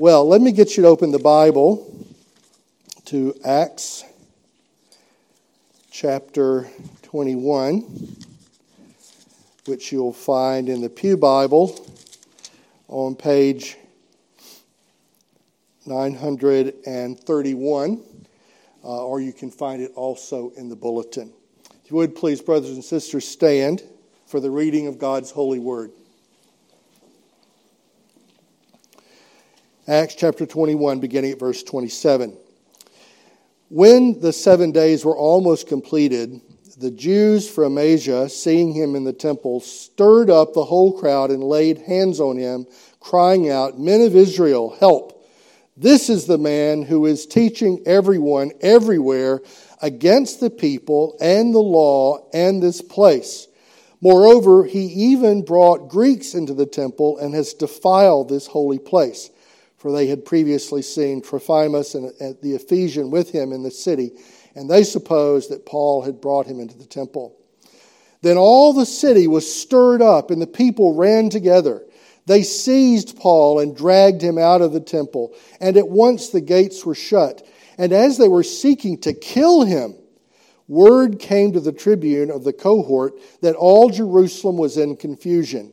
Well, let me get you to open the Bible to Acts chapter 21, which you'll find in the Pew Bible on page 931, uh, or you can find it also in the bulletin. If you would, please, brothers and sisters, stand for the reading of God's holy word. Acts chapter 21, beginning at verse 27. When the seven days were almost completed, the Jews from Asia, seeing him in the temple, stirred up the whole crowd and laid hands on him, crying out, Men of Israel, help! This is the man who is teaching everyone everywhere against the people and the law and this place. Moreover, he even brought Greeks into the temple and has defiled this holy place for they had previously seen Trophimus and the Ephesian with him in the city, and they supposed that Paul had brought him into the temple. Then all the city was stirred up, and the people ran together. They seized Paul and dragged him out of the temple, and at once the gates were shut. And as they were seeking to kill him, word came to the tribune of the cohort that all Jerusalem was in confusion.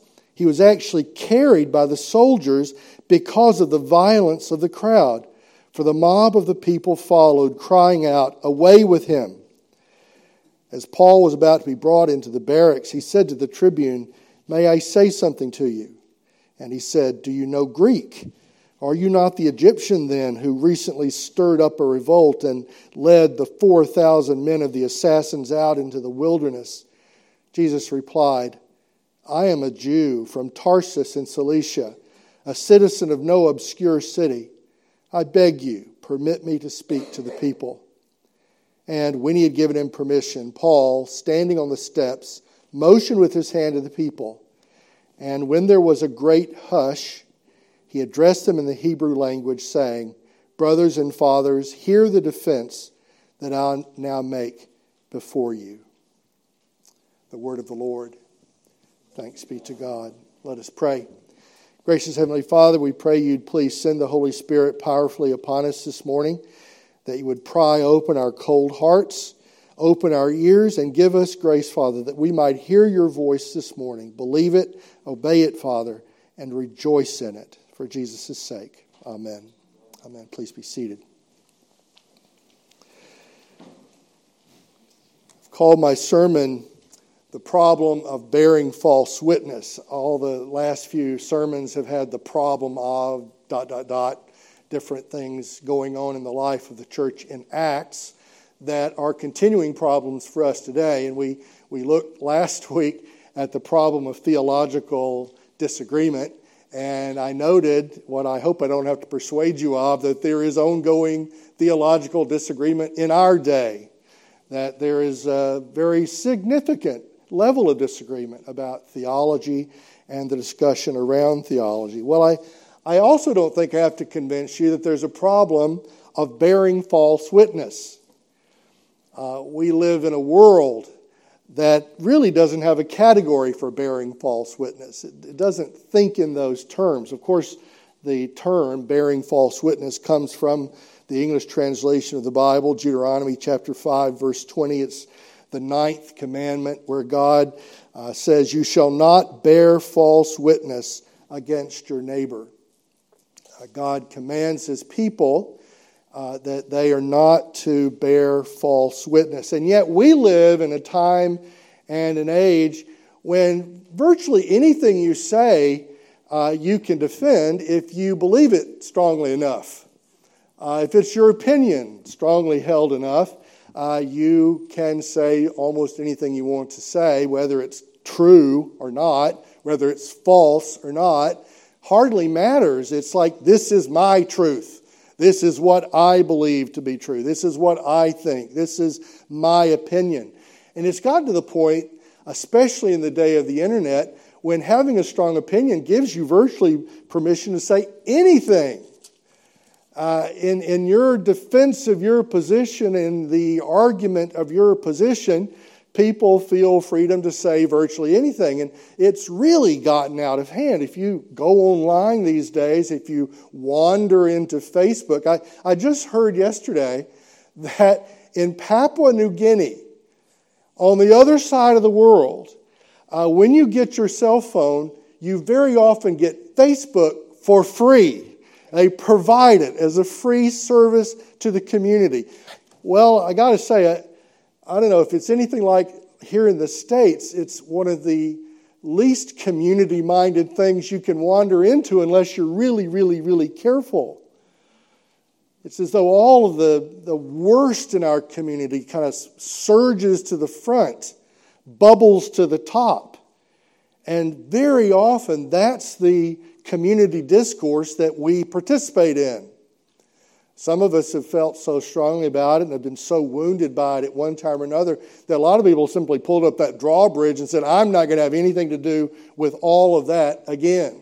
he was actually carried by the soldiers because of the violence of the crowd. For the mob of the people followed, crying out, Away with him! As Paul was about to be brought into the barracks, he said to the tribune, May I say something to you? And he said, Do you know Greek? Are you not the Egyptian then who recently stirred up a revolt and led the 4,000 men of the assassins out into the wilderness? Jesus replied, I am a Jew from Tarsus in Cilicia, a citizen of no obscure city. I beg you, permit me to speak to the people. And when he had given him permission, Paul, standing on the steps, motioned with his hand to the people. And when there was a great hush, he addressed them in the Hebrew language, saying, Brothers and fathers, hear the defense that I now make before you. The word of the Lord. Thanks be to God. Let us pray. Gracious Heavenly Father, we pray you'd please send the Holy Spirit powerfully upon us this morning, that you would pry open our cold hearts, open our ears, and give us grace, Father, that we might hear your voice this morning. Believe it, obey it, Father, and rejoice in it for Jesus' sake. Amen. Amen. Please be seated. I've called my sermon the problem of bearing false witness. All the last few sermons have had the problem of dot, dot, dot, different things going on in the life of the church in Acts that are continuing problems for us today. And we, we looked last week at the problem of theological disagreement. And I noted what I hope I don't have to persuade you of that there is ongoing theological disagreement in our day, that there is a very significant level of disagreement about theology and the discussion around theology. Well, I, I also don't think I have to convince you that there's a problem of bearing false witness. Uh, we live in a world that really doesn't have a category for bearing false witness. It, it doesn't think in those terms. Of course, the term bearing false witness comes from the English translation of the Bible, Deuteronomy chapter 5, verse 20. It's the ninth commandment, where God uh, says, You shall not bear false witness against your neighbor. Uh, God commands his people uh, that they are not to bear false witness. And yet we live in a time and an age when virtually anything you say uh, you can defend if you believe it strongly enough. Uh, if it's your opinion strongly held enough, uh, you can say almost anything you want to say, whether it's true or not, whether it's false or not, hardly matters. It's like, this is my truth. This is what I believe to be true. This is what I think. This is my opinion. And it's gotten to the point, especially in the day of the internet, when having a strong opinion gives you virtually permission to say anything. Uh, in, in your defense of your position, in the argument of your position, people feel freedom to say virtually anything. And it's really gotten out of hand. If you go online these days, if you wander into Facebook, I, I just heard yesterday that in Papua New Guinea, on the other side of the world, uh, when you get your cell phone, you very often get Facebook for free. They provide it as a free service to the community. Well, I got to say, I, I don't know if it's anything like here in the States, it's one of the least community minded things you can wander into unless you're really, really, really careful. It's as though all of the, the worst in our community kind of surges to the front, bubbles to the top. And very often, that's the community discourse that we participate in. Some of us have felt so strongly about it and have been so wounded by it at one time or another that a lot of people simply pulled up that drawbridge and said, I'm not going to have anything to do with all of that again.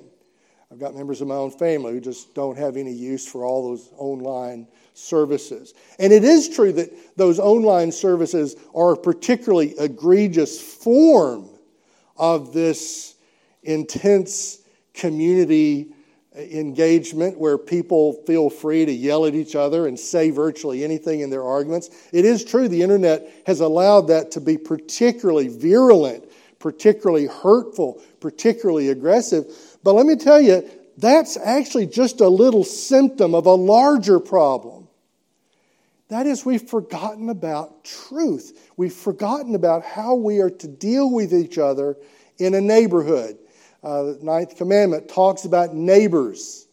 I've got members of my own family who just don't have any use for all those online services. And it is true that those online services are a particularly egregious form of this intense community engagement where people feel free to yell at each other and say virtually anything in their arguments. It is true the internet has allowed that to be particularly virulent, particularly hurtful, particularly aggressive. But let me tell you, that's actually just a little symptom of a larger problem. That is, we've forgotten about truth. We've forgotten about how we are to deal with each other in a neighborhood uh, the ninth commandment talks about neighbors.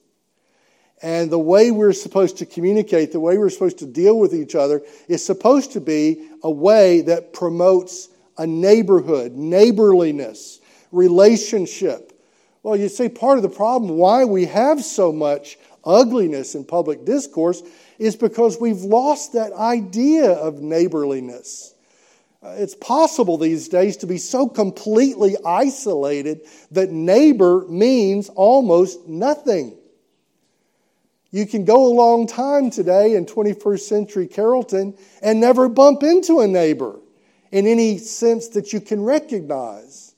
And the way we're supposed to communicate, the way we're supposed to deal with each other, is supposed to be a way that promotes a neighborhood, neighborliness, relationship. Well, you see, part of the problem why we have so much ugliness in public discourse is because we've lost that idea of neighborliness. It's possible these days to be so completely isolated that neighbor means almost nothing. You can go a long time today in 21st century Carrollton and never bump into a neighbor in any sense that you can recognize.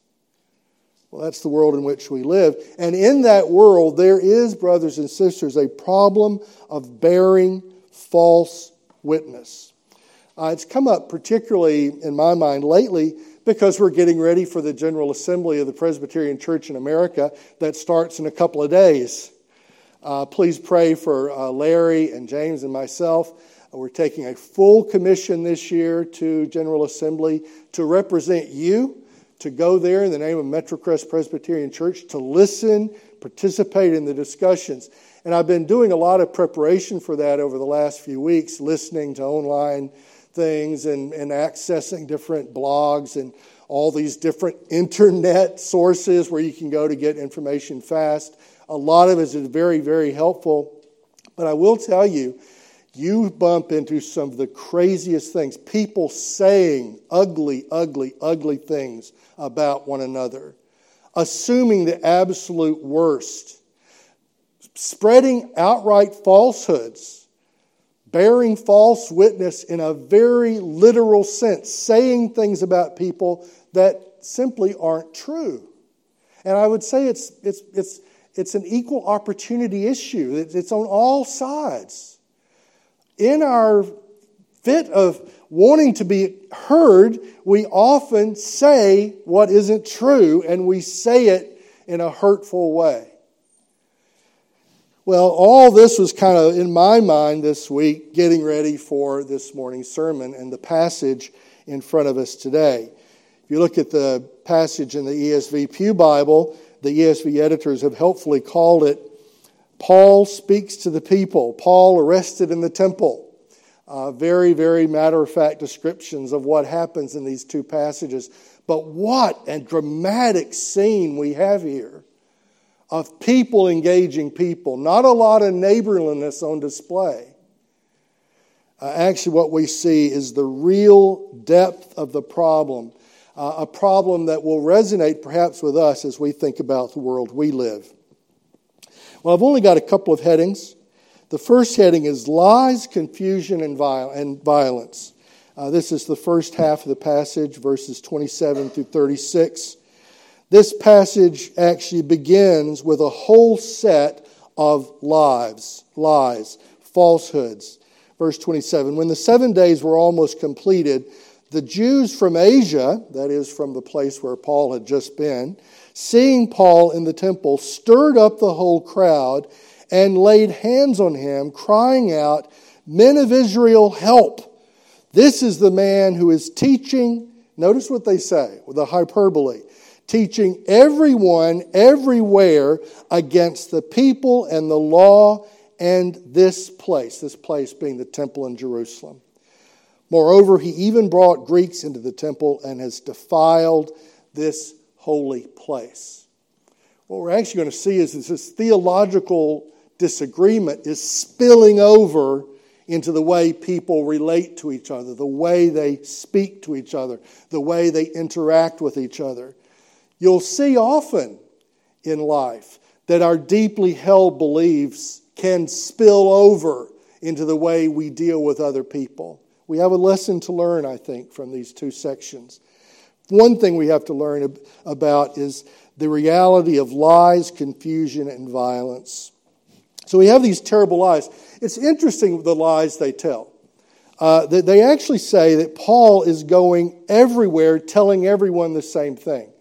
Well, that's the world in which we live. And in that world, there is, brothers and sisters, a problem of bearing false witness. Uh, it's come up particularly in my mind lately because we're getting ready for the General Assembly of the Presbyterian Church in America that starts in a couple of days. Uh, please pray for uh, Larry and James and myself. We're taking a full commission this year to General Assembly to represent you, to go there in the name of Metrocrest Presbyterian Church, to listen, participate in the discussions. And I've been doing a lot of preparation for that over the last few weeks, listening to online things and, and accessing different blogs and all these different internet sources where you can go to get information fast. A lot of it is very, very helpful. But I will tell you, you bump into some of the craziest things. People saying ugly, ugly, ugly things about one another, assuming the absolute worst, spreading outright falsehoods bearing false witness in a very literal sense, saying things about people that simply aren't true. And I would say it's, it's, it's, it's an equal opportunity issue, it's on all sides. In our fit of wanting to be heard, we often say what isn't true and we say it in a hurtful way. Well, all this was kind of in my mind this week, getting ready for this morning's sermon and the passage in front of us today. If you look at the passage in the ESV Pew Bible, the ESV editors have helpfully called it Paul speaks to the people, Paul arrested in the temple. Uh, very, very matter of fact descriptions of what happens in these two passages. But what a dramatic scene we have here of people engaging people, not a lot of neighborliness on display. Uh, actually, what we see is the real depth of the problem, uh, a problem that will resonate perhaps with us as we think about the world we live. Well, I've only got a couple of headings. The first heading is Lies, Confusion, and, and Violence. Uh, this is the first half of the passage, verses 27 through 36. This passage actually begins with a whole set of lies, lies, falsehoods. Verse 27 When the seven days were almost completed, the Jews from Asia, that is, from the place where Paul had just been, seeing Paul in the temple, stirred up the whole crowd and laid hands on him, crying out, Men of Israel, help! This is the man who is teaching. Notice what they say with a hyperbole teaching everyone everywhere against the people and the law and this place, this place being the temple in Jerusalem. Moreover, he even brought Greeks into the temple and has defiled this holy place. What we're actually going to see is this theological disagreement is spilling over into the way people relate to each other, the way they speak to each other, the way they interact with each other. You'll see often in life that our deeply held beliefs can spill over into the way we deal with other people. We have a lesson to learn, I think, from these two sections. One thing we have to learn about is the reality of lies, confusion, and violence. So we have these terrible lies. It's interesting the lies they tell. Uh, they actually say that Paul is going everywhere telling everyone the same thing.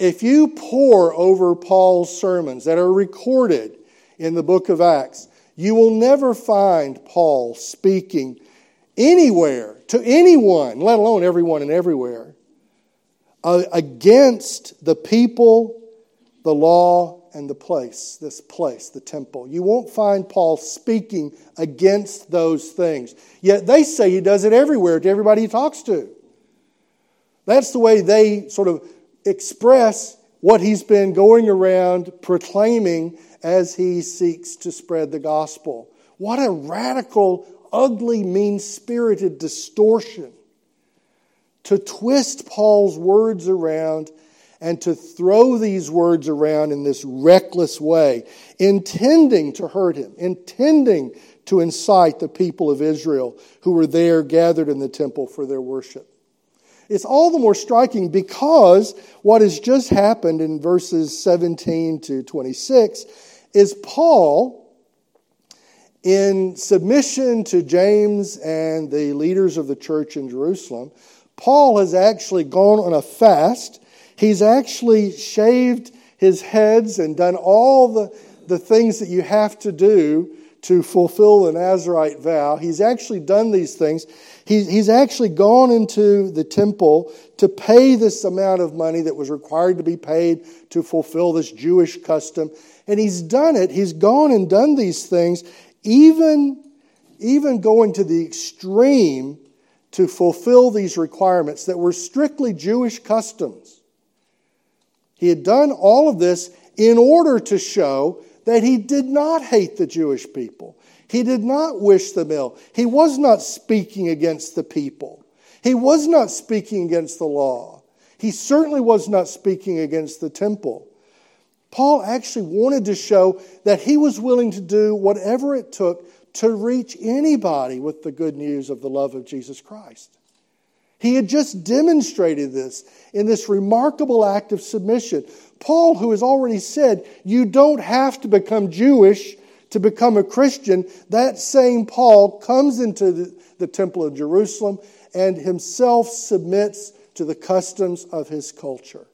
If you pore over Paul's sermons that are recorded in the book of Acts, you will never find Paul speaking anywhere to anyone, let alone everyone and everywhere, uh, against the people, the law, and the place, this place, the temple. You won't find Paul speaking against those things. Yet they say he does it everywhere to everybody he talks to. That's the way they sort of express what he's been going around proclaiming as he seeks to spread the gospel. What a radical, ugly, mean spirited distortion to twist Paul's words around and to throw these words around in this reckless way, intending to hurt him, intending to incite the people of Israel who were there gathered in the temple for their worship. It's all the more striking because what has just happened in verses 17 to 26 is Paul, in submission to James and the leaders of the church in Jerusalem, Paul has actually gone on a fast. He's actually shaved his heads and done all the, the things that you have to do to fulfill the Nazarite vow. He's actually done these things. He, he's actually gone into the temple to pay this amount of money that was required to be paid to fulfill this Jewish custom. And he's done it. He's gone and done these things, even, even going to the extreme to fulfill these requirements that were strictly Jewish customs. He had done all of this in order to show that he did not hate the Jewish people. He did not wish them ill. He was not speaking against the people. He was not speaking against the law. He certainly was not speaking against the temple. Paul actually wanted to show that he was willing to do whatever it took to reach anybody with the good news of the love of Jesus Christ. He had just demonstrated this in this remarkable act of submission. Paul, who has already said, you don't have to become Jewish to become a Christian, that same Paul comes into the, the temple of Jerusalem and himself submits to the customs of his culture.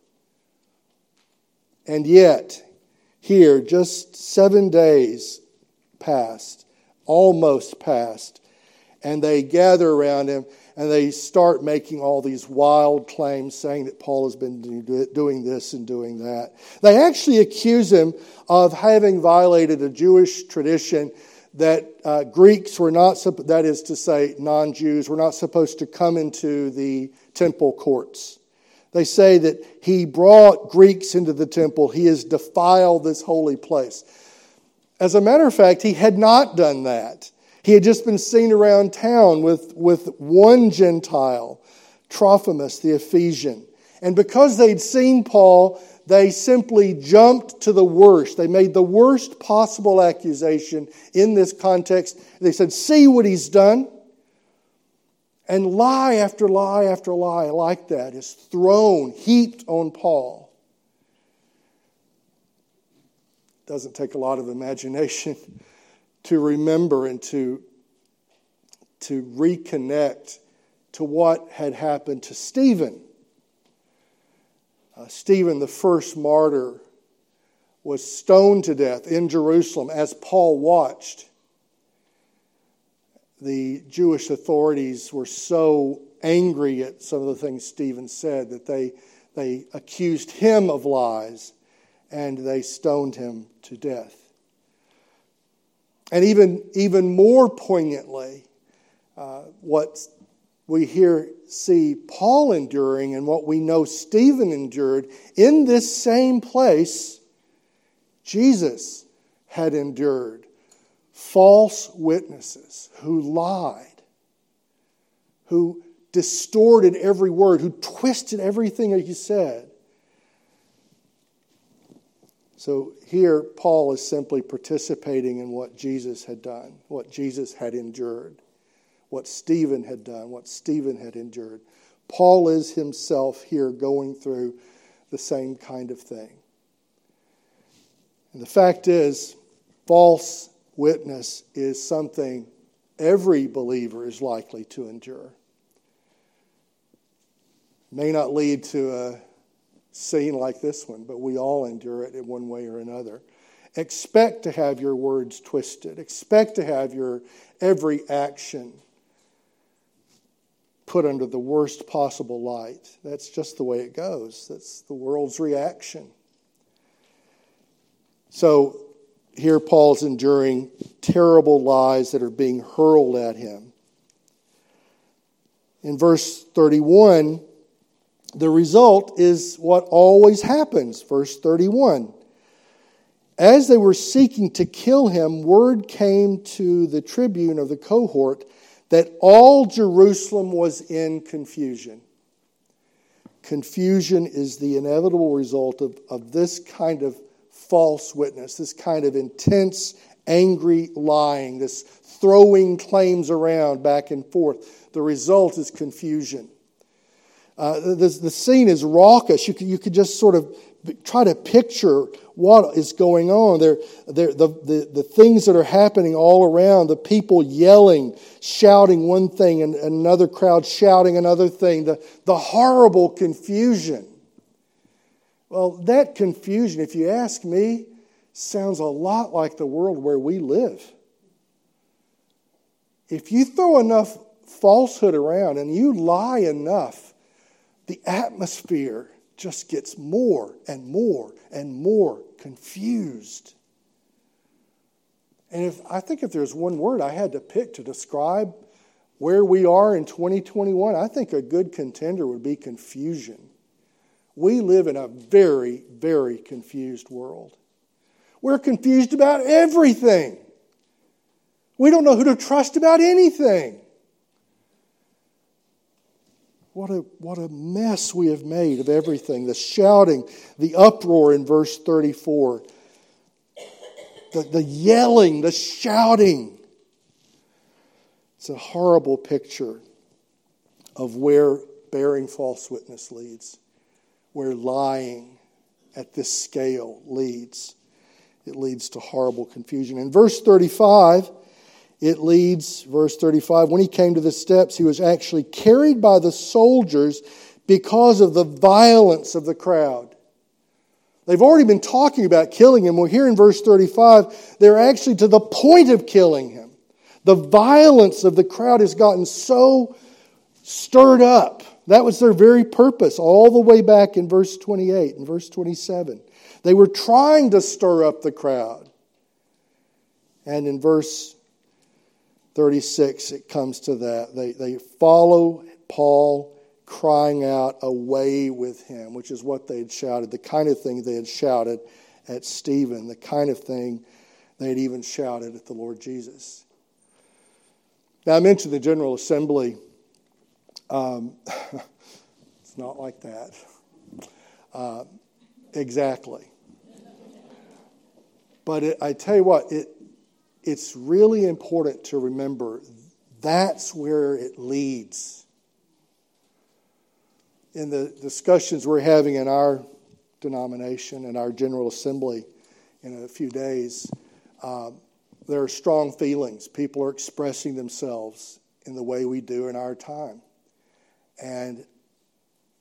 And yet, here, just seven days passed, almost passed, and they gather around him and they start making all these wild claims saying that Paul has been doing this and doing that. They actually accuse him of having violated a Jewish tradition that uh, Greeks were not, that is to say, non Jews, were not supposed to come into the temple courts. They say that he brought Greeks into the temple, he has defiled this holy place. As a matter of fact, he had not done that. He had just been seen around town with, with one Gentile, Trophimus the Ephesian. And because they'd seen Paul, they simply jumped to the worst. They made the worst possible accusation in this context. They said, See what he's done. And lie after lie after lie like that is thrown, heaped on Paul. Doesn't take a lot of imagination to remember and to, to reconnect to what had happened to Stephen. Uh, Stephen, the first martyr, was stoned to death in Jerusalem as Paul watched. The Jewish authorities were so angry at some of the things Stephen said that they, they accused him of lies and they stoned him to death. And even, even more poignantly, uh, what we here see Paul enduring and what we know Stephen endured in this same place, Jesus had endured false witnesses who lied, who distorted every word, who twisted everything that he said. So here, Paul is simply participating in what Jesus had done, what Jesus had endured, what Stephen had done, what Stephen had endured. Paul is himself here going through the same kind of thing. And the fact is, false witness is something every believer is likely to endure. May not lead to a scene like this one, but we all endure it in one way or another. Expect to have your words twisted. Expect to have your every action put under the worst possible light. That's just the way it goes. That's the world's reaction. So here Paul's enduring terrible lies that are being hurled at him. In verse 31, the result is what always happens. Verse 31. As they were seeking to kill him, word came to the tribune of the cohort that all Jerusalem was in confusion. Confusion is the inevitable result of, of this kind of false witness, this kind of intense, angry lying, this throwing claims around back and forth. The result is confusion. Uh, the, the scene is raucous. You could, you could just sort of try to picture what is going on. There, there, the, the, the things that are happening all around, the people yelling, shouting one thing, and another crowd shouting another thing, the, the horrible confusion. Well, that confusion, if you ask me, sounds a lot like the world where we live. If you throw enough falsehood around and you lie enough, the atmosphere just gets more and more and more confused. And if I think if there's one word I had to pick to describe where we are in 2021, I think a good contender would be confusion. We live in a very, very confused world. We're confused about everything. We don't know who to trust about anything. What a, what a mess we have made of everything. The shouting, the uproar in verse 34, the, the yelling, the shouting. It's a horrible picture of where bearing false witness leads, where lying at this scale leads. It leads to horrible confusion. In verse 35, it leads, verse 35, when he came to the steps, he was actually carried by the soldiers because of the violence of the crowd. They've already been talking about killing him. Well, here in verse 35, they're actually to the point of killing him. The violence of the crowd has gotten so stirred up. That was their very purpose, all the way back in verse 28 and verse 27. They were trying to stir up the crowd. And in verse 36, it comes to that. They, they follow Paul crying out, Away with him, which is what they had shouted, the kind of thing they had shouted at Stephen, the kind of thing they had even shouted at the Lord Jesus. Now, I mentioned the General Assembly. Um, it's not like that. Uh, exactly. But it, I tell you what, it, it's really important to remember that's where it leads. In the discussions we're having in our denomination and our General Assembly in a few days, um, there are strong feelings. People are expressing themselves in the way we do in our time. And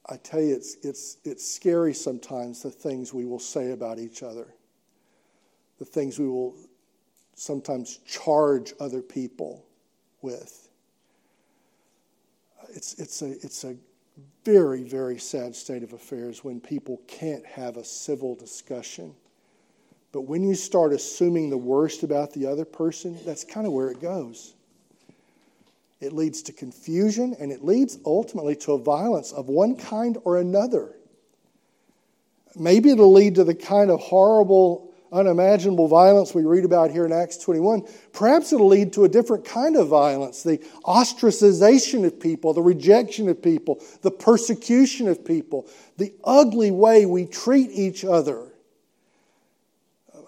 I tell you, it's, it's, it's scary sometimes the things we will say about each other, the things we will sometimes charge other people with. It's, it's, a, it's a very, very sad state of affairs when people can't have a civil discussion. But when you start assuming the worst about the other person, that's kind of where it goes. It leads to confusion and it leads ultimately to a violence of one kind or another. Maybe it'll lead to the kind of horrible unimaginable violence we read about here in Acts 21, perhaps it'll lead to a different kind of violence the ostracization of people, the rejection of people, the persecution of people, the ugly way we treat each other,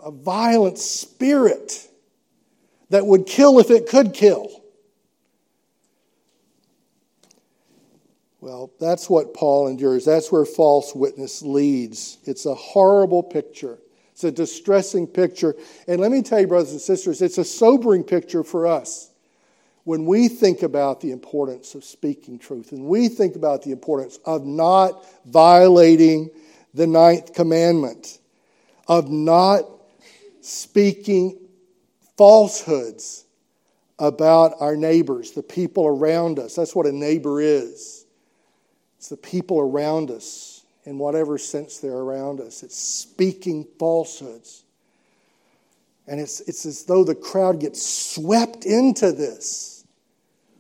a violent spirit that would kill if it could kill. Well, that's what Paul endures. That's where false witness leads. It's a horrible picture. It's a distressing picture. And let me tell you, brothers and sisters, it's a sobering picture for us when we think about the importance of speaking truth and we think about the importance of not violating the ninth commandment, of not speaking falsehoods about our neighbors, the people around us. That's what a neighbor is. It's the people around us in whatever sense they're around us. It's speaking falsehoods. And it's, it's as though the crowd gets swept into this.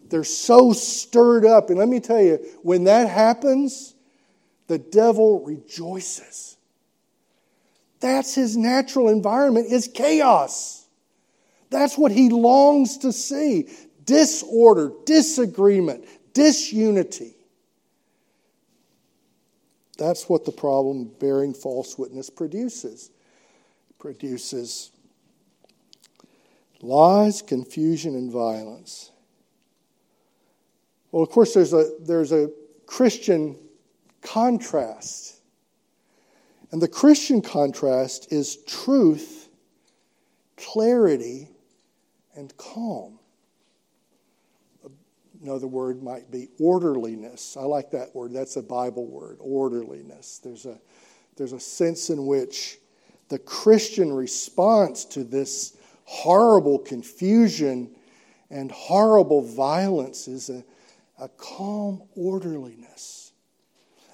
They're so stirred up. And let me tell you, when that happens, the devil rejoices. That's his natural environment is chaos. That's what he longs to see. Disorder, disagreement, disunity. That's what the problem bearing false witness produces. It produces lies, confusion, and violence. Well, of course, there's a, there's a Christian contrast. And the Christian contrast is truth, clarity, and calm. Another word might be orderliness. I like that word. That's a Bible word, orderliness. There's a, there's a sense in which the Christian response to this horrible confusion and horrible violence is a, a calm orderliness.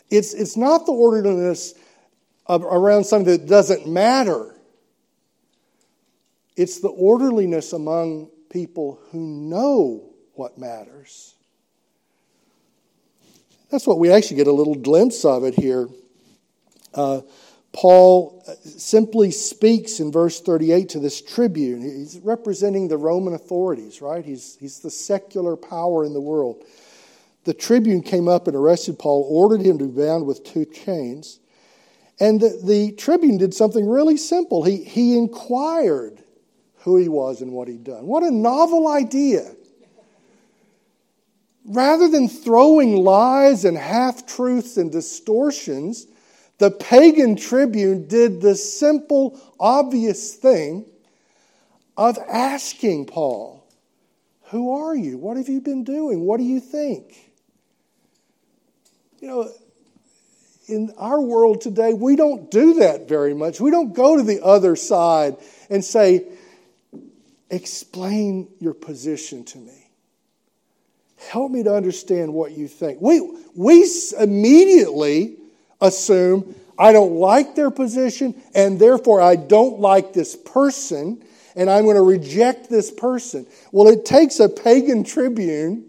It's, it's not the orderliness of, around something that doesn't matter, it's the orderliness among people who know what matters. That's what we actually get a little glimpse of it here. Uh, Paul simply speaks in verse 38 to this tribune. He's representing the Roman authorities, right? He's, he's the secular power in the world. The tribune came up and arrested Paul, ordered him to be bound with two chains. And the, the tribune did something really simple. He, he inquired who he was and what he'd done. What a novel idea rather than throwing lies and half truths and distortions, the pagan tribune did the simple, obvious thing of asking Paul, Who are you? What have you been doing? What do you think? You know, in our world today, we don't do that very much. We don't go to the other side and say, Explain your position to me. Help me to understand what you think. We, we immediately assume I don't like their position, and therefore I don't like this person, and I'm going to reject this person. Well, it takes a pagan tribune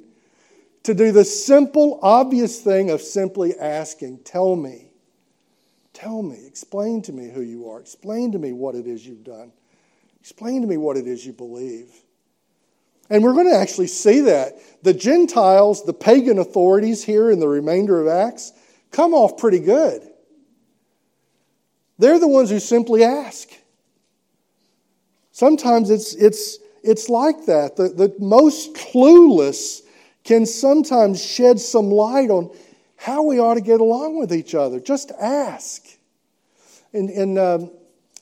to do the simple, obvious thing of simply asking, Tell me. Tell me. Explain to me who you are. Explain to me what it is you've done. Explain to me what it is you believe. And we're going to actually see that. The Gentiles, the pagan authorities here in the remainder of Acts, come off pretty good. They're the ones who simply ask. Sometimes it's, it's, it's like that. The, the most clueless can sometimes shed some light on how we ought to get along with each other. Just ask. In, in um,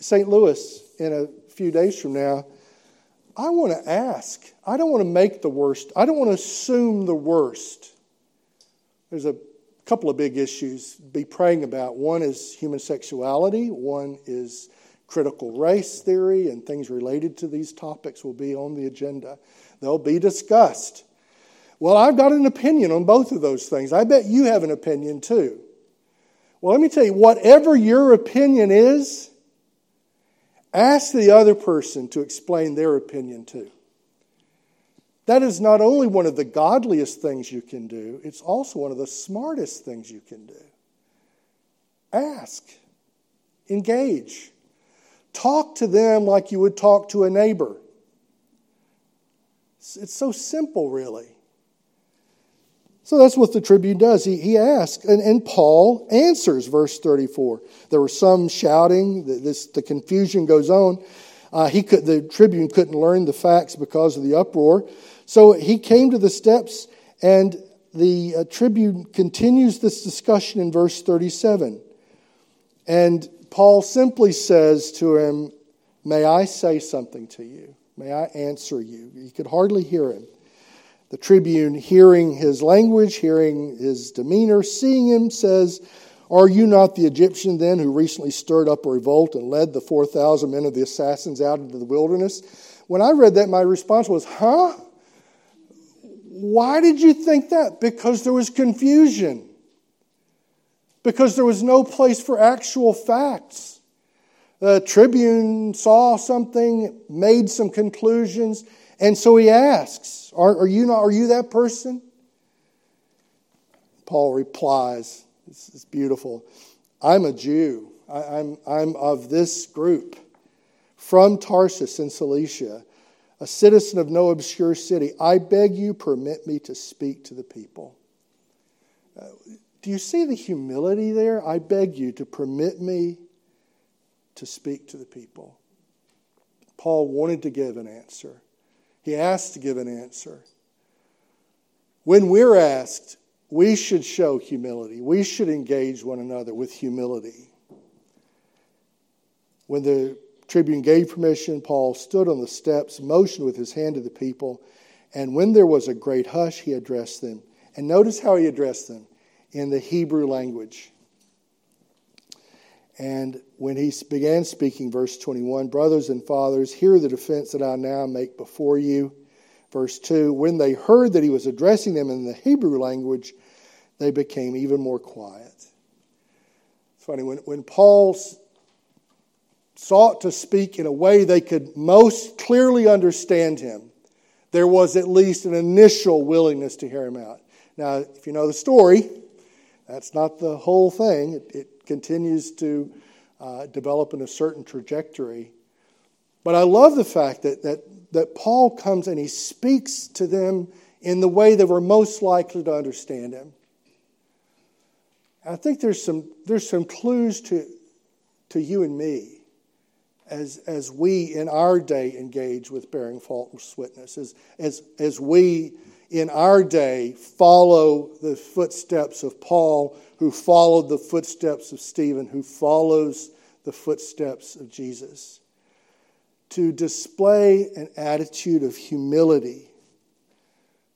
St. Louis, in a few days from now, I want to ask. I don't want to make the worst. I don't want to assume the worst. There's a couple of big issues to be praying about. One is human sexuality, one is critical race theory, and things related to these topics will be on the agenda. They'll be discussed. Well, I've got an opinion on both of those things. I bet you have an opinion too. Well, let me tell you, whatever your opinion is, Ask the other person to explain their opinion too. That is not only one of the godliest things you can do, it's also one of the smartest things you can do. Ask, engage, talk to them like you would talk to a neighbor. It's so simple, really. So that's what the tribune does. He, he asks, and, and Paul answers, verse 34. There were some shouting, this, the confusion goes on. Uh, he could, the tribune couldn't learn the facts because of the uproar. So he came to the steps, and the uh, tribune continues this discussion in verse 37. And Paul simply says to him, May I say something to you? May I answer you? You could hardly hear him. The tribune, hearing his language, hearing his demeanor, seeing him, says, Are you not the Egyptian then who recently stirred up a revolt and led the 4,000 men of the assassins out into the wilderness? When I read that, my response was, Huh? Why did you think that? Because there was confusion. Because there was no place for actual facts. The tribune saw something, made some conclusions, and so he asks, are, are, you not, are you that person? Paul replies, this is beautiful. I'm a Jew. I, I'm, I'm of this group from Tarsus in Cilicia, a citizen of no obscure city. I beg you, permit me to speak to the people. Uh, do you see the humility there? I beg you to permit me to speak to the people. Paul wanted to give an answer. He asked to give an answer. When we're asked, we should show humility. We should engage one another with humility. When the tribune gave permission, Paul stood on the steps, motioned with his hand to the people, and when there was a great hush, he addressed them. And notice how he addressed them in the Hebrew language. And when he began speaking, verse 21, brothers and fathers, hear the defense that I now make before you. Verse 2, when they heard that he was addressing them in the Hebrew language, they became even more quiet. It's funny, when, when Paul sought to speak in a way they could most clearly understand him, there was at least an initial willingness to hear him out. Now, if you know the story, that's not the whole thing. It, it continues to uh, develop in a certain trajectory. But I love the fact that, that, that Paul comes and he speaks to them in the way that were most likely to understand him. I think there's some, there's some clues to, to you and me as, as we in our day engage with bearing false witness, as, as, as we in our day follow the footsteps of Paul, who followed the footsteps of Stephen, who follows the footsteps of Jesus. To display an attitude of humility,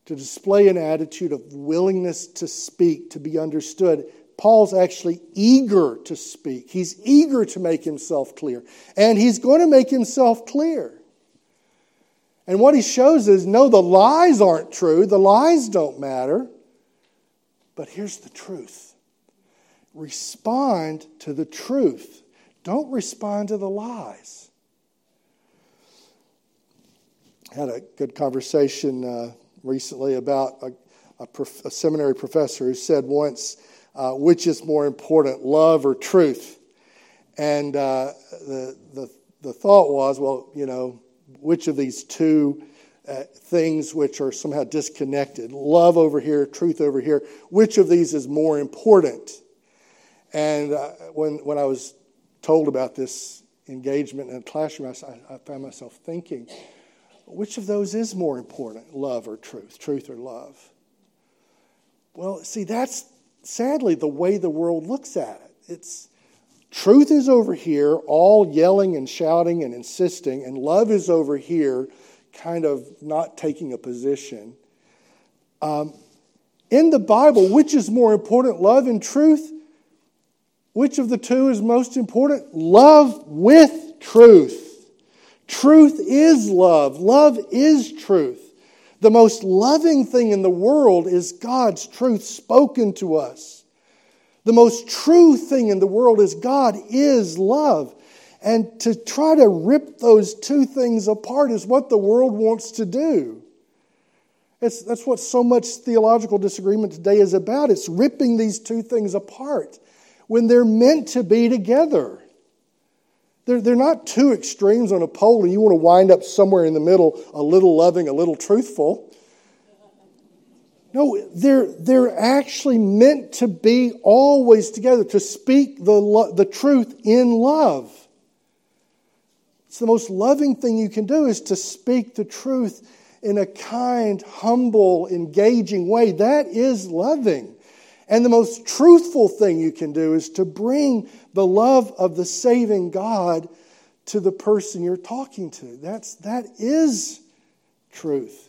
to display an attitude of willingness to speak, to be understood. Paul's actually eager to speak. He's eager to make himself clear. And he's going to make himself clear. And what he shows is no, the lies aren't true, the lies don't matter. But here's the truth respond to the truth, don't respond to the lies. I had a good conversation uh, recently about a a, prof, a seminary professor who said once, uh, which is more important, love or truth? And uh, the, the, the thought was, well, you know, which of these two uh, things which are somehow disconnected, love over here, truth over here, which of these is more important? And uh, when, when I was told about this engagement in a classroom, I, I found myself thinking, which of those is more important, love or truth, truth or love? Well, see, that's sadly the way the world looks at it. It's truth is over here, all yelling and shouting and insisting, and love is over here, kind of not taking a position. Um, in the Bible, which is more important, love and truth? Which of the two is most important? Love with truth. Truth is love. Love is truth. The most loving thing in the world is God's truth spoken to us. The most true thing in the world is God is love. And to try to rip those two things apart is what the world wants to do. It's, that's what so much theological disagreement today is about. It's ripping these two things apart when they're meant to be together. They're, they're not two extremes on a pole, and you want to wind up somewhere in the middle, a little loving, a little truthful. No, they're, they're actually meant to be always together, to speak the, lo- the truth in love. It's the most loving thing you can do is to speak the truth in a kind, humble, engaging way. That is loving. And the most truthful thing you can do is to bring the love of the saving God to the person you're talking to. That's, that is truth.